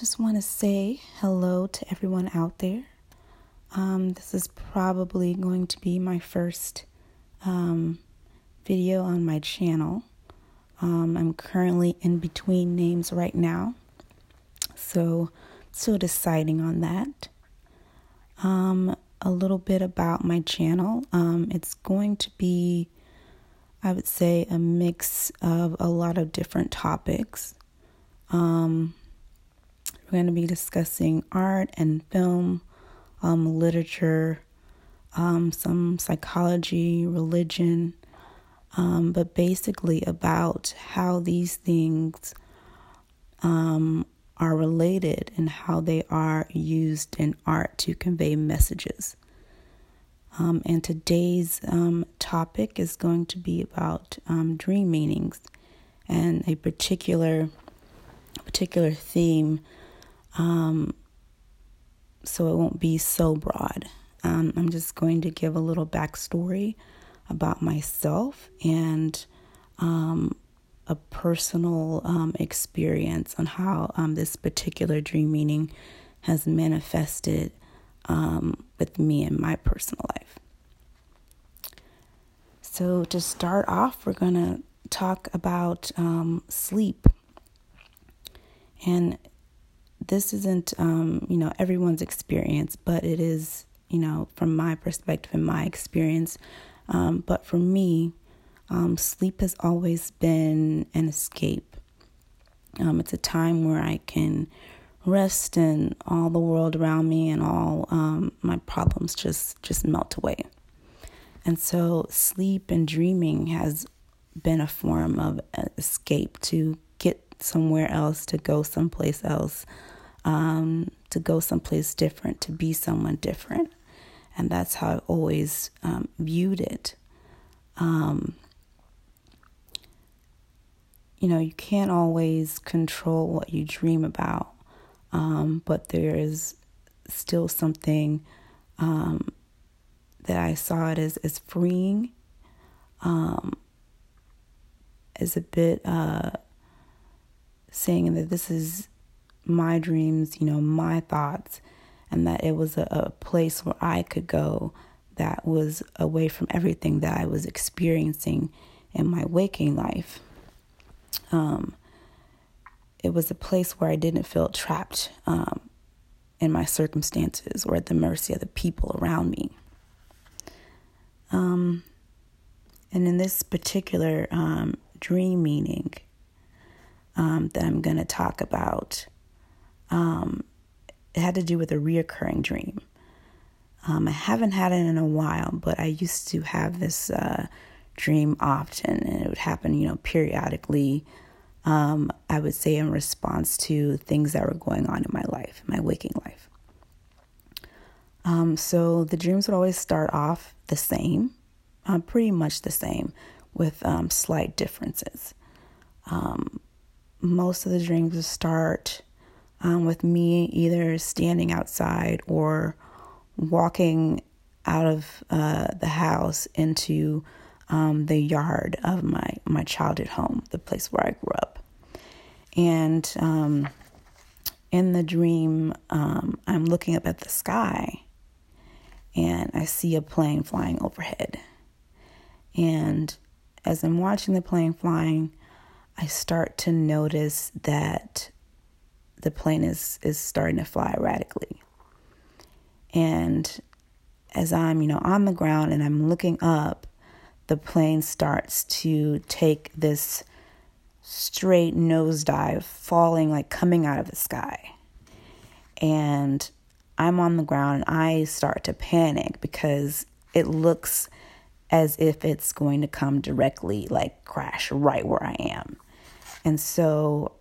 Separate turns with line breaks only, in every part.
just want to say hello to everyone out there. Um, this is probably going to be my first um, video on my channel. Um, I'm currently in between names right now, so still deciding on that. Um, a little bit about my channel. Um, it's going to be, I would say, a mix of a lot of different topics. Um, we're going to be discussing art and film, um, literature, um, some psychology, religion, um, but basically about how these things um, are related and how they are used in art to convey messages. Um, and today's um, topic is going to be about um, dream meanings and a particular particular theme, um, so it won't be so broad. Um, I'm just going to give a little backstory about myself and um, a personal um, experience on how um, this particular dream meaning has manifested um, with me in my personal life. So, to start off, we're going to talk about um, sleep. And this isn't, um, you know, everyone's experience, but it is, you know, from my perspective and my experience. Um, but for me, um, sleep has always been an escape. Um, it's a time where I can rest and all the world around me and all um, my problems just just melt away. And so sleep and dreaming has been a form of escape to get somewhere else, to go someplace else, um, to go someplace different, to be someone different. And that's how I always um, viewed it. Um, you know, you can't always control what you dream about, um, but there is still something um, that I saw it as, as freeing, um, as a bit uh, saying that this is my dreams, you know, my thoughts, and that it was a, a place where I could go that was away from everything that I was experiencing in my waking life. Um, it was a place where I didn't feel trapped um, in my circumstances or at the mercy of the people around me. Um, and in this particular um, dream meaning um, that I'm going to talk about, um, it had to do with a reoccurring dream. Um, I haven't had it in a while, but I used to have this uh, dream often, and it would happen, you know, periodically. Um, I would say in response to things that were going on in my life, my waking life. Um, so the dreams would always start off the same, uh, pretty much the same, with um, slight differences. Um, most of the dreams would start um, with me either standing outside or walking out of uh, the house into um, the yard of my, my childhood home, the place where I grew up. And um, in the dream, um, I'm looking up at the sky and I see a plane flying overhead. And as I'm watching the plane flying, I start to notice that the plane is, is starting to fly erratically. And as I'm, you know, on the ground and I'm looking up, the plane starts to take this straight nosedive, falling like coming out of the sky. And I'm on the ground and I start to panic because it looks as if it's going to come directly, like crash right where I am. And so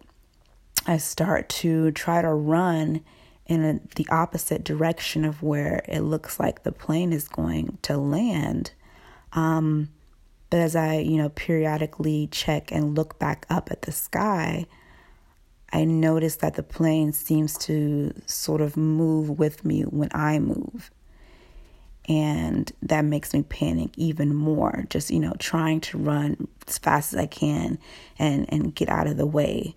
I start to try to run in a, the opposite direction of where it looks like the plane is going to land. Um, but as I, you know, periodically check and look back up at the sky, I notice that the plane seems to sort of move with me when I move. And that makes me panic even more, just, you know, trying to run as fast as I can and, and get out of the way.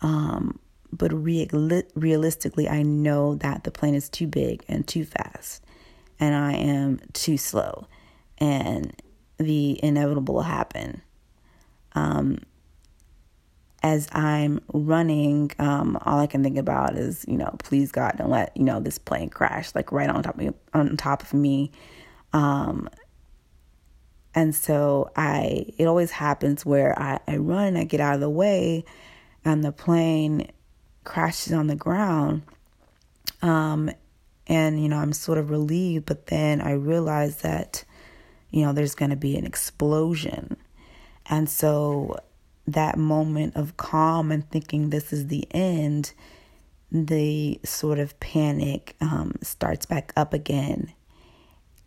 Um, but real- realistically, I know that the plane is too big and too fast, and I am too slow, and the inevitable will happen. Um, as I'm running, um, all I can think about is, you know, please God, don't let you know this plane crash like right on top of me, on top of me. Um, and so I, it always happens where I, I run, I get out of the way, and the plane crashes on the ground. Um, and you know, I'm sort of relieved, but then I realize that, you know, there's going to be an explosion, and so that moment of calm and thinking this is the end, the sort of panic um, starts back up again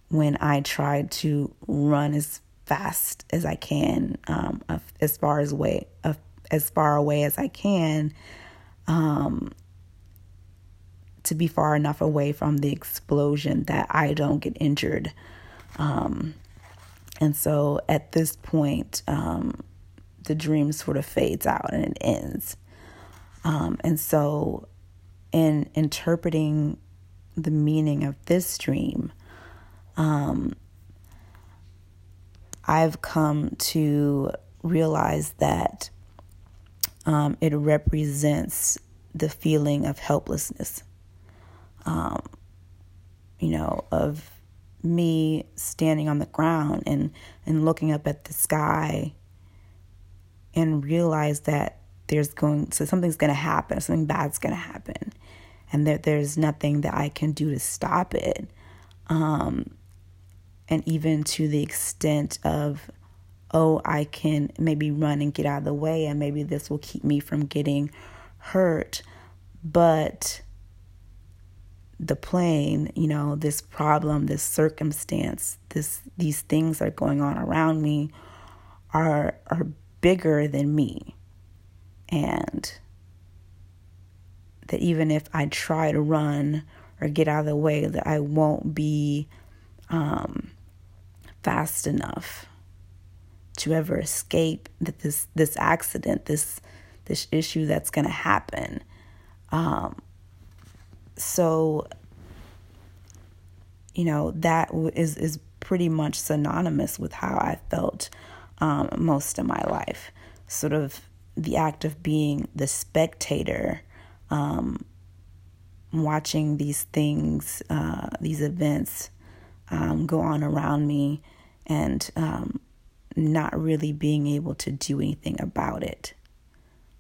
when I try to run as fast as I can, um, as far as way, far away as I can, um, to be far enough away from the explosion that I don't get injured. Um, and so at this point, um, the dream sort of fades out and it ends. Um, and so, in interpreting the meaning of this dream, um, I've come to realize that um, it represents the feeling of helplessness. Um, you know, of me standing on the ground and, and looking up at the sky and realize that there's going so something's going to happen something bad's going to happen and that there's nothing that i can do to stop it um, and even to the extent of oh i can maybe run and get out of the way and maybe this will keep me from getting hurt but the plane you know this problem this circumstance this these things that are going on around me are are bigger than me. And that even if I try to run or get out of the way, that I won't be um, fast enough to ever escape that this this accident, this this issue that's going to happen. Um, so, you know, that is is pretty much synonymous with how I felt um, most of my life. Sort of the act of being the spectator, um, watching these things, uh, these events um, go on around me, and um, not really being able to do anything about it.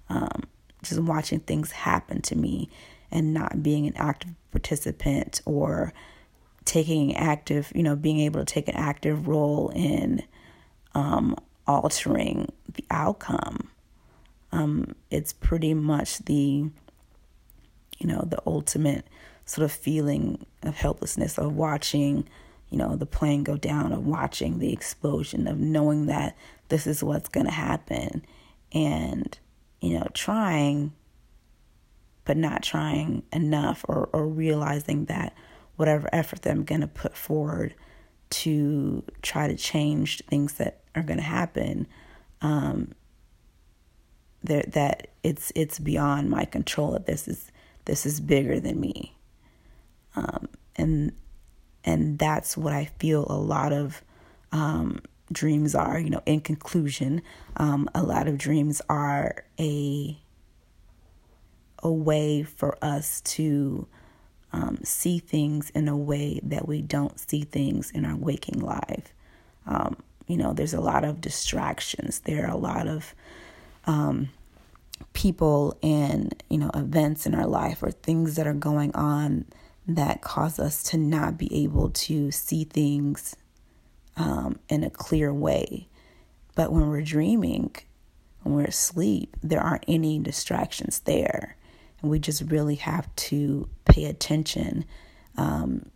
Um, just watching things happen to me and not being an active participant or taking active, you know, being able to take an active role in um, altering the outcome. Um, it's pretty much the, you know, the ultimate sort of feeling of helplessness of watching, you know, the plane go down, of watching the explosion, of knowing that this is what's going to happen, and you know, trying, but not trying enough, or or realizing that whatever effort that I'm going to put forward to try to change things that are going to happen um that that it's it's beyond my control that this is this is bigger than me. Um and and that's what i feel a lot of um dreams are you know in conclusion um a lot of dreams are a a way for us to um, see things in a way that we don't see things in our waking life. Um, you know, there's a lot of distractions. There are a lot of um, people and, you know, events in our life or things that are going on that cause us to not be able to see things um, in a clear way. But when we're dreaming, when we're asleep, there aren't any distractions there. And we just really have to pay attention um,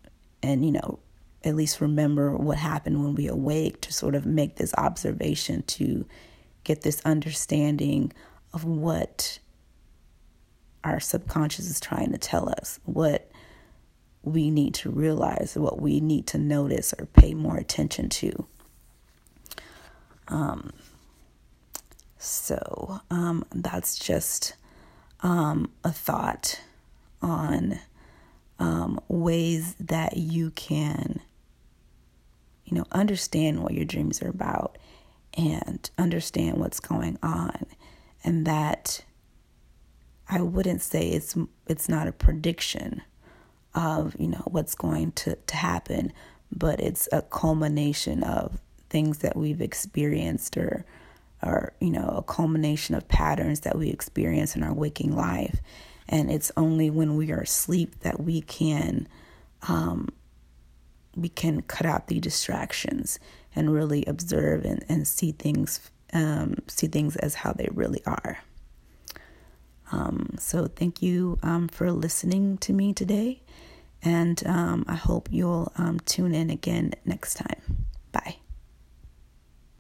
and, you know, at least remember what happened when we awake to sort of make this observation to get this understanding of what our subconscious is trying to tell us, what we need to realize, what we need to notice or pay more attention to. Um, so um, that's just um, a thought on um, ways that you can, you know, understand what your dreams are about and understand what's going on, and that I wouldn't say it's it's not a prediction of you know what's going to to happen, but it's a culmination of things that we've experienced or or you know a culmination of patterns that we experience in our waking life. And it's only when we are asleep that we can um, we can cut out the distractions and really observe and, and see things um, see things as how they really are um, so thank you um, for listening to me today. And um, i hope you'll um, tune in again next time. Bye